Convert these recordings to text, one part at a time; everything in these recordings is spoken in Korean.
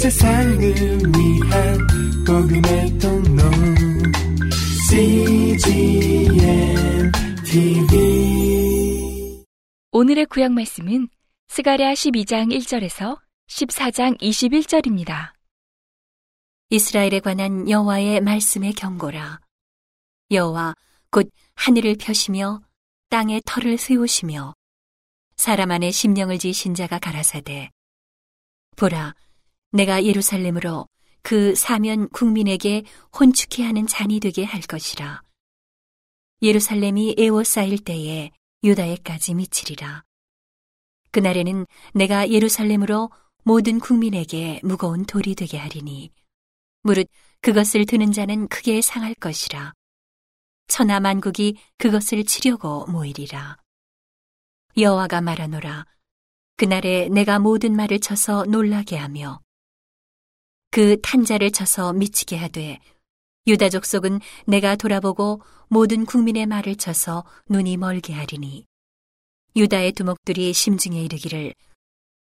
세상을 위한 복음의 통로 CGM TV 오늘의 구약 말씀은 스가랴 12장 1절에서 14장 21절입니다. 이스라엘에 관한 여호와의 말씀의 경고라. 여호와 곧 하늘을 펴시며 땅에 털을 세우시며 사람 안에 심령을 지으신 자가 가라사대 보라 내가 예루살렘으로 그 사면 국민에게 혼축해 하는 잔이 되게 할 것이라 예루살렘이 에워싸일 때에 유다에까지 미치리라 그날에는 내가 예루살렘으로 모든 국민에게 무거운 돌이 되게 하리니 무릇 그것을 드는 자는 크게 상할 것이라 천하 만국이 그것을 치려고 모이리라. 여호와가 말하노라. 그날에 내가 모든 말을 쳐서 놀라게 하며 그 탄자를 쳐서 미치게 하되 유다 족속은 내가 돌아보고 모든 국민의 말을 쳐서 눈이 멀게 하리니 유다의 두목들이 심중에 이르기를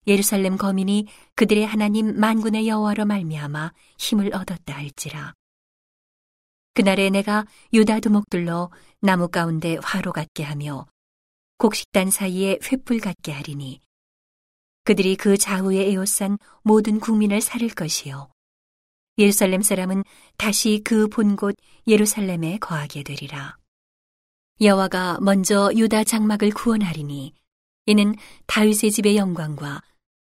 예루살렘 거민이 그들의 하나님 만군의 여호와로 말미암아 힘을 얻었다 할지라. 그날에 내가 유다 두목들로 나무 가운데 화로 같게 하며 곡식단 사이에 횃불 같게 하리니 그들이 그 좌우에 에워싼 모든 국민을 살릴 것이요 예루살렘 사람은 다시 그 본 곳 예루살렘에 거하게 되리라 여호와가 먼저 유다 장막을 구원하리니 이는 다윗의 집의 영광과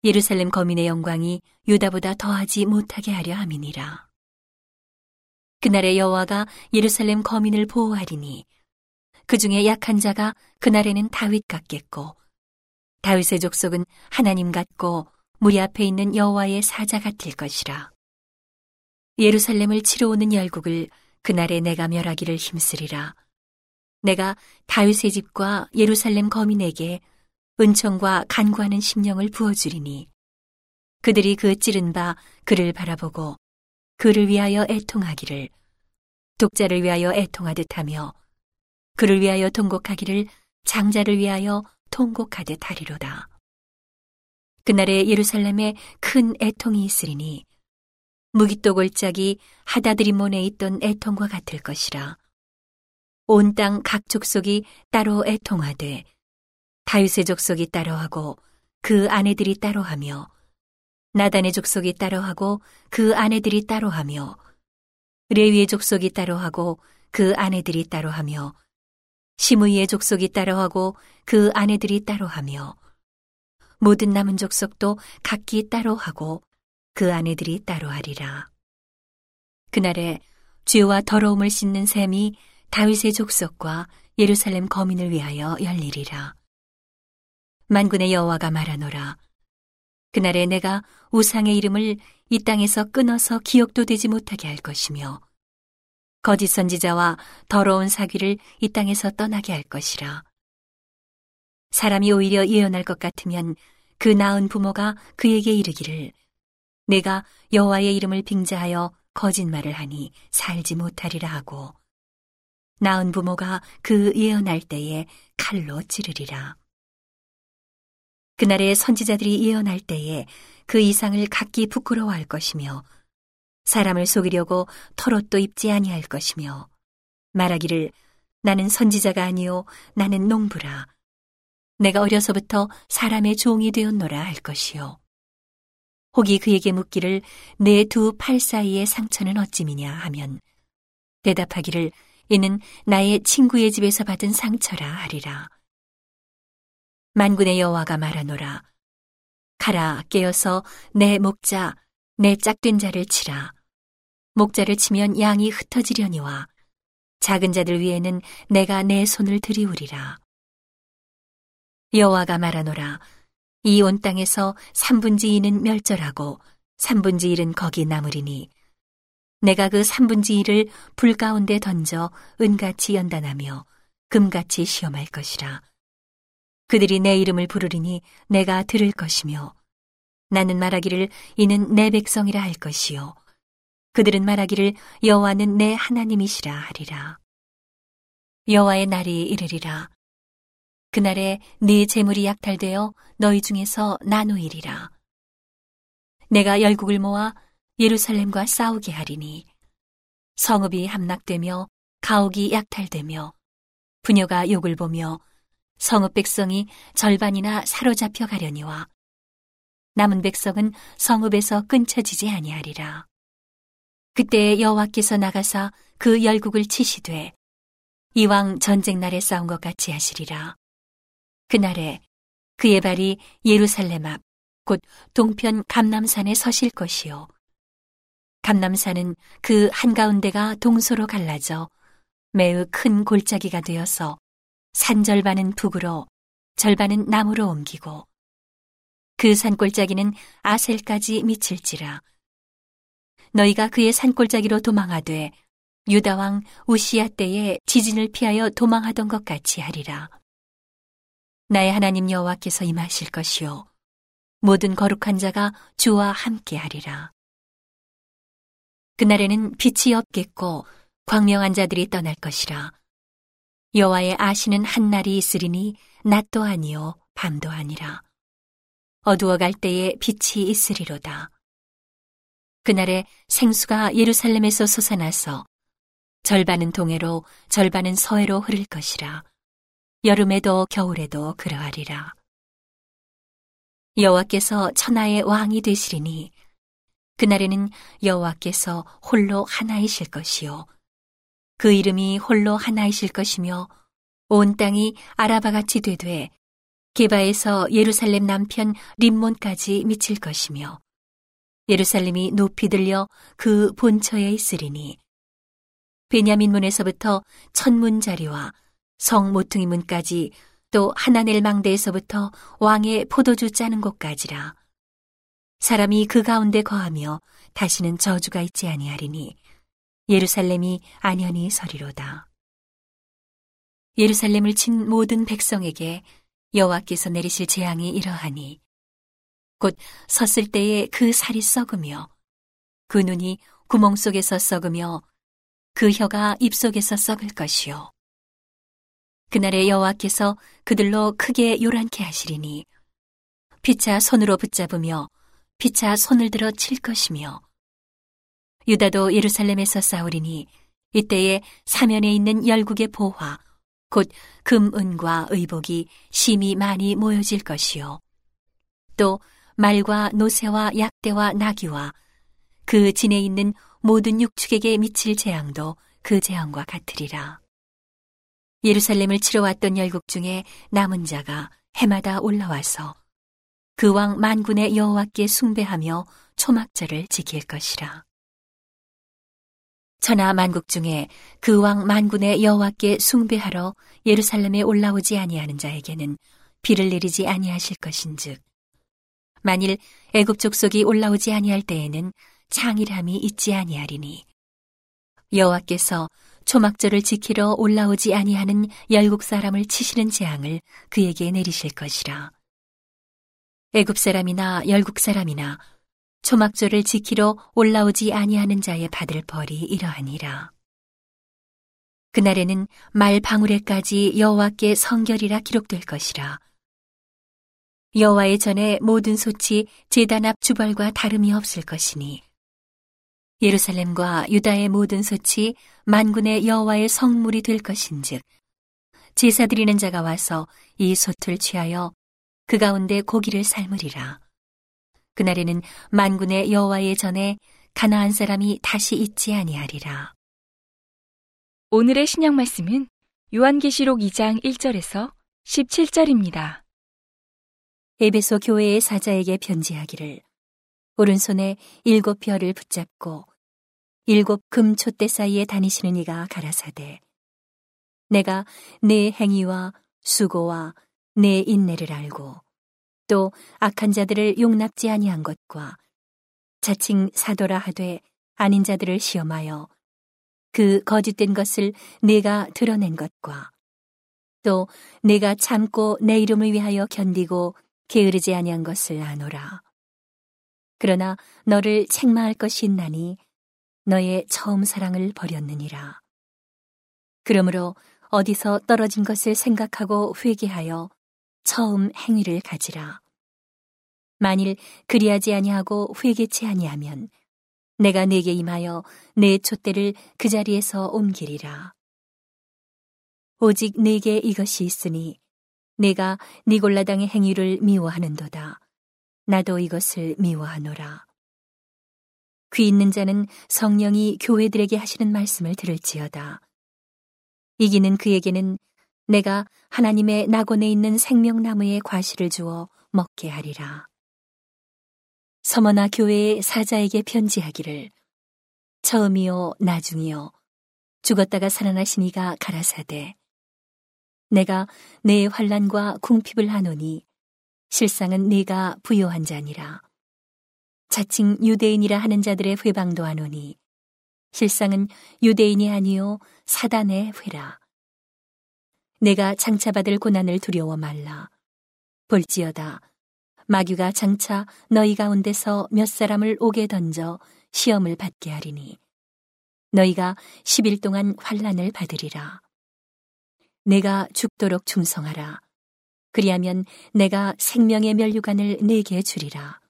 예루살렘 거민의 영광이 유다보다 더하지 못하게 하려 함이니라. 그날에 여호와가 예루살렘 거민을 보호하리니 그 중에 약한 자가 그날에는 다윗 같겠고 다윗의 족속은 하나님 같고 무리 앞에 있는 여호와의 사자 같을 것이라. 예루살렘을 치러 오는 열국을 그날에 내가 멸하기를 힘쓰리라. 내가 다윗의 집과 예루살렘 거민에게 은총과 간구하는 심령을 부어주리니 그들이 그 찌른 바 그를 바라보고 그를 위하여 애통하기를 독자를 위하여 애통하듯 하며 그를 위하여 통곡하기를 장자를 위하여 통곡하듯 하리로다. 그날에 예루살렘에 큰 애통이 있으리니 무기또 골짜기 하다드리몬에 있던 애통과 같을 것이라. 온 땅 각 족속이 따로 애통하되 다윗의 족속이 따로하고 그 아내들이 따로하며 나단의 족속이 따로하고 그 아내들이 따로하며 레위의 족속이 따로하고 그 아내들이 따로하며 시므이의 족속이 따로하고 그 아내들이 따로하며 모든 남은 족속도 각기 따로하고 그 아내들이 따로하리라. 그날에 죄와 더러움을 씻는 샘이 다윗의 족속과 예루살렘 거민을 위하여 열리리라. 만군의 여호와가 말하노라. 그날에 내가 우상의 이름을 이 땅에서 끊어서 기억도 되지 못하게 할 것이며 거짓 선지자와 더러운 사귀를 이 땅에서 떠나게 할 것이라. 사람이 오히려 예언할 것 같으면 그 나은 부모가 그에게 이르기를 내가 여호와의 이름을 빙자하여 거짓말을 하니 살지 못하리라 하고 나은 부모가 그 예언할 때에 칼로 찌르리라. 그날에 선지자들이 예언할 때에 그 이상을 각기 부끄러워할 것이며 사람을 속이려고 털옷도 입지 아니할 것이며 말하기를 나는 선지자가 아니요 나는 농부라. 내가 어려서부터 사람의 종이 되었노라 할 것이요. 혹이 그에게 묻기를 내 두 팔 사이의 상처는 어찌미냐 하면 대답하기를 이는 나의 친구의 집에서 받은 상처라 하리라. 만군의 여호와가 말하노라. 가라 깨어서 내 목자, 내 짝된 자를 치라. 목자를 치면 양이 흩어지려니와 작은 자들 위에는 내가 내 손을 들이우리라. 여호와가 말하노라. 이 온 땅에서 3분지 2는 멸절하고 3분지 1은 거기 남으리니 내가 그 3분지 1을 불 가운데 던져 은같이 연단하며 금같이 시험할 것이라. 그들이 내 이름을 부르리니 내가 들을 것이며 나는 말하기를 이는 내 백성이라 할 것이요. 그들은 말하기를 여호와는 내 하나님이시라 하리라. 여호와의 날이 이르리라. 그날에 네 재물이 약탈되어 너희 중에서 나누이리라. 내가 열국을 모아 예루살렘과 싸우게 하리니 성읍이 함락되며 가옥이 약탈되며 부녀가 욕을 보며 성읍 백성이 절반이나 사로잡혀 가려니와 남은 백성은 성읍에서 끊쳐지지 아니하리라. 그때 여호와께서 나가사 그 열국을 치시되 이왕 전쟁 날에 싸운 것 같이 하시리라. 그날에 그의 발이 예루살렘 앞 곧 동편 감남산에 서실 것이요. 감남산은 그 한가운데가 동서로 갈라져 매우 큰 골짜기가 되어서 산 절반은 북으로 절반은 남으로 옮기고 그 산골짜기는 아셀까지 미칠지라. 너희가 그의 산골짜기로 도망하되 유다왕 우시야 때에 지진을 피하여 도망하던 것 같이 하리라. 나의 하나님 여호와께서 임하실 것이요. 모든 거룩한 자가 주와 함께 하리라. 그날에는 빛이 없겠고 광명한 자들이 떠날 것이라. 여호와의 아시는 한 날이 있으리니 낮도 아니요 밤도 아니라 어두워 갈 때에 빛이 있으리로다. 그날에 생수가 예루살렘에서 솟아나서 절반은 동해로 절반은 서해로 흐를 것이라. 여름에도 겨울에도 그러하리라. 여호와께서 천하의 왕이 되시리니 그날에는 여호와께서 홀로 하나이실 것이요 그 이름이 홀로 하나이실 것이며 온 땅이 아라바같이 되되 게바에서 예루살렘 남편 림몬까지 미칠 것이며 예루살렘이 높이 들려 그 본처에 있으리니 베냐민 문에서부터 천문 자리와 성 모퉁이 문까지 또 하나넬 망대에서부터 왕의 포도주 짜는 곳까지라 사람이 그 가운데 거하며 다시는 저주가 있지 아니하리니 예루살렘이 안연히 서리로다. 예루살렘을 친 모든 백성에게 여호와께서 내리실 재앙이 이러하니 곧 섰을 때에 그 살이 썩으며 그 눈이 구멍 속에서 썩으며 그 혀가 입 속에서 썩을 것이요. 그날에 여호와께서 그들로 크게 요란케 하시리니 피차 손으로 붙잡으며 피차 손을 들어 칠 것이며 유다도 예루살렘에서 싸우리니 이때에 사면에 있는 열국의 보화 곧 금, 은과 의복이 심히 많이 모여질 것이요. 또 말과 노새와 약대와 나귀와 그 진에 있는 모든 육축에게 미칠 재앙도 그 재앙과 같으리라. 예루살렘을 치러 왔던 열국 중에 남은 자가 해마다 올라와서 그 왕 만군의 여호와께 숭배하며 초막절을 지킬 것이라. 천하 만국 중에 그 왕 만군의 여호와께 숭배하러 예루살렘에 올라오지 아니하는 자에게는 비를 내리지 아니하실 것인즉 만일 애굽 족속이 올라오지 아니할 때에는 창일함이 있지 아니하리니 여호와께서 초막절을 지키러 올라오지 아니하는 열국 사람을 치시는 재앙을 그에게 내리실 것이라. 애굽 사람이나 열국 사람이나 초막절을 지키러 올라오지 아니하는 자의 받을 벌이 이러하니라. 그날에는 말 방울에까지 여호와께 성결이라 기록될 것이라. 여호와의 전에 모든 소치 제단 앞 주벌과 다름이 없을 것이니 예루살렘과 유다의 모든 소치 만군의 여호와의 성물이 될 것인즉 제사 드리는 자가 와서 이 솥을 취하여 그 가운데 고기를 삶으리라. 그날에는 만군의 여호와의 전에 가나안 사람이 다시 있지 아니하리라. 오늘의 신약 말씀은 요한계시록 2장 1절에서 17절입니다. 에베소 교회의 사자에게 편지하기를 오른손에 일곱 별을 붙잡고 일곱 금 촛대 사이에 다니시는 이가 가라사대 내가 내 행위와 수고와 내 인내를 알고 또 악한 자들을 용납지 아니한 것과 자칭 사도라 하되 아닌 자들을 시험하여 그 거짓된 것을 내가 드러낸 것과 또 내가 참고 내 이름을 위하여 견디고 게으르지 아니한 것을 아노라. 그러나 너를 책망할 것이 있나니 너의 처음 사랑을 버렸느니라. 그러므로 어디서 떨어진 것을 생각하고 회개하여 처음 행위를 가지라. 만일 그리하지 아니하고 회개치 아니하면 내가 네게 임하여 내 촛대를 그 자리에서 옮기리라. 오직 네게 이것이 있으니 내가 니골라당의 행위를 미워하는도다. 나도 이것을 미워하노라. 귀 있는 자는 성령이 교회들에게 하시는 말씀을 들을지어다. 이기는 그에게는 내가 하나님의 낙원에 있는 생명나무의 과실을 주어 먹게 하리라. 서머나 교회의 사자에게 편지하기를 처음이요 나중이요 죽었다가 살아나시니가 가라사대 내가 내 환란과 궁핍을 하노니 실상은 네가 부요한 자니라. 자칭 유대인이라 하는 자들의 회방도 하노니 실상은 유대인이 아니요 사단의 회라. 내가 장차받을 고난을 두려워 말라. 볼지어다. 마귀가 장차 너희 가운데서 몇 사람을 오게 던져 시험을 받게 하리니 너희가 10일 동안 환란을 받으리라. 내가 죽도록 충성하라. 그리하면 내가 생명의 면류관을 내게 주리라.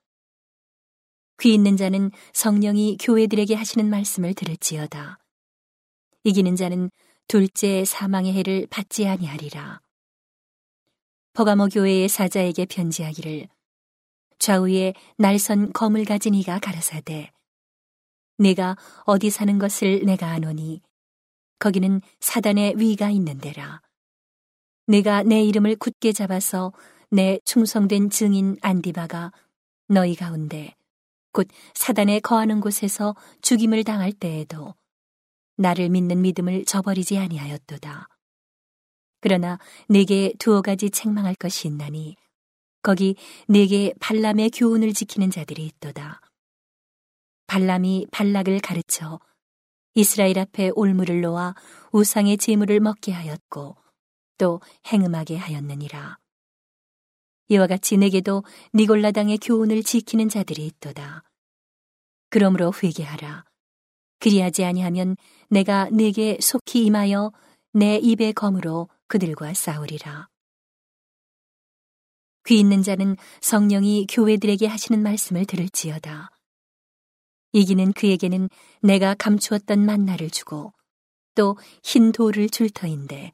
귀 있는 자는 성령이 교회들에게 하시는 말씀을 들을지어다. 이기는 자는 둘째 사망의 해를 받지 아니하리라. 버가모 교회의 사자에게 편지하기를 좌우에 날선 검을 가진 이가 가라사대 내가 어디 사는 것을 내가 아노니 거기는 사단의 위가 있는 데라. 내가 내 이름을 굳게 잡아서 내 충성된 증인 안디바가 너희 가운데 곧 사단에 거하는 곳에서 죽임을 당할 때에도 나를 믿는 믿음을 저버리지 아니하였도다. 그러나 내게 두어 가지 책망할 것이 있나니 거기 내게 발람의 교훈을 지키는 자들이 있도다. 발람이 발락을 가르쳐 이스라엘 앞에 올무를 놓아 우상의 제물을 먹게 하였고 또 행음하게 하였느니라. 이와 같이 내게도 니골라당의 교훈을 지키는 자들이 있도다. 그러므로 회개하라. 그리하지 아니하면 내가 내게 속히 임하여 내 입의 검으로 그들과 싸우리라. 귀 있는 자는 성령이 교회들에게 하시는 말씀을 들을지어다. 이기는 그에게는 내가 감추었던 만나를 주고 또 흰 돌을 줄 터인데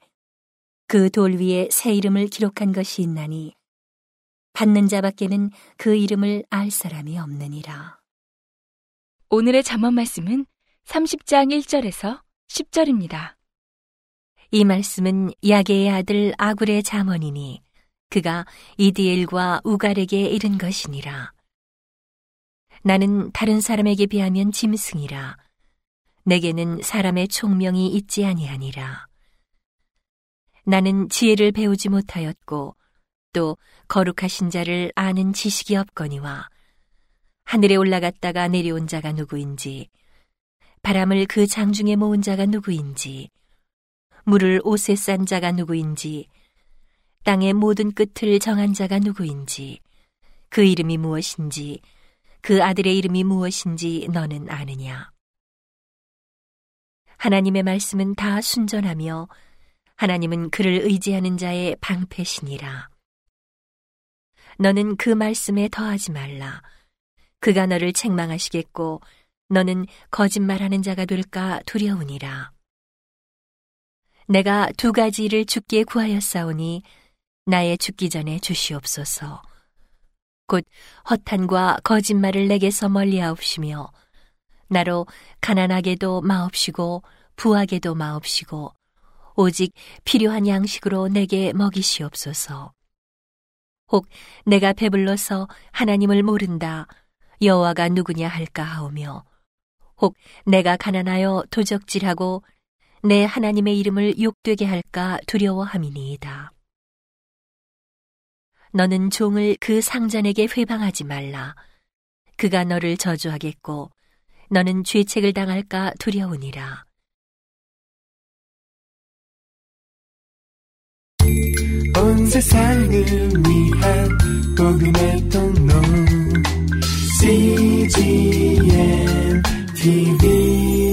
그 돌 위에 새 이름을 기록한 것이 있나니 받는 자밖에는 그 이름을 알 사람이 없느니라. 오늘의 잠언 말씀은 30장 1절에서 10절입니다. 이 말씀은 야게의 아들 아굴의 잠언이니 그가 이디엘과 우갈에게 이른 것이니라. 나는 다른 사람에게 비하면 짐승이라. 내게는 사람의 총명이 있지 아니하니라. 나는 지혜를 배우지 못하였고 또 거룩하신 자를 아는 지식이 없거니와 하늘에 올라갔다가 내려온 자가 누구인지 바람을 그 장중에 모은 자가 누구인지 물을 옷에 싼 자가 누구인지 땅의 모든 끝을 정한 자가 누구인지 그 이름이 무엇인지 그 아들의 이름이 무엇인지 너는 아느냐? 하나님의 말씀은 다 순전하며 하나님은 그를 의지하는 자의 방패시니라. 너는 그 말씀에 더하지 말라. 그가 너를 책망하시겠고 너는 거짓말하는 자가 될까 두려우니라. 내가 두 가지를 죽게 구하였사오니 나의 죽기 전에 주시옵소서. 곧 허탄과 거짓말을 내게서 멀리하옵시며 나로 가난하게도 마옵시고 부하게도 마옵시고 오직 필요한 양식으로 내게 먹이시옵소서. 혹 내가 배불러서 하나님을 모른다 여호와가 누구냐 할까 하오며 혹 내가 가난하여 도적질하고 내 하나님의 이름을 욕되게 할까 두려워함이니이다. 너는 종을 그 상전에게 회방하지 말라. 그가 너를 저주하겠고 너는 죄책을 당할까 두려우니라. 온 세상을 위한 복음의 통로 CGM TV。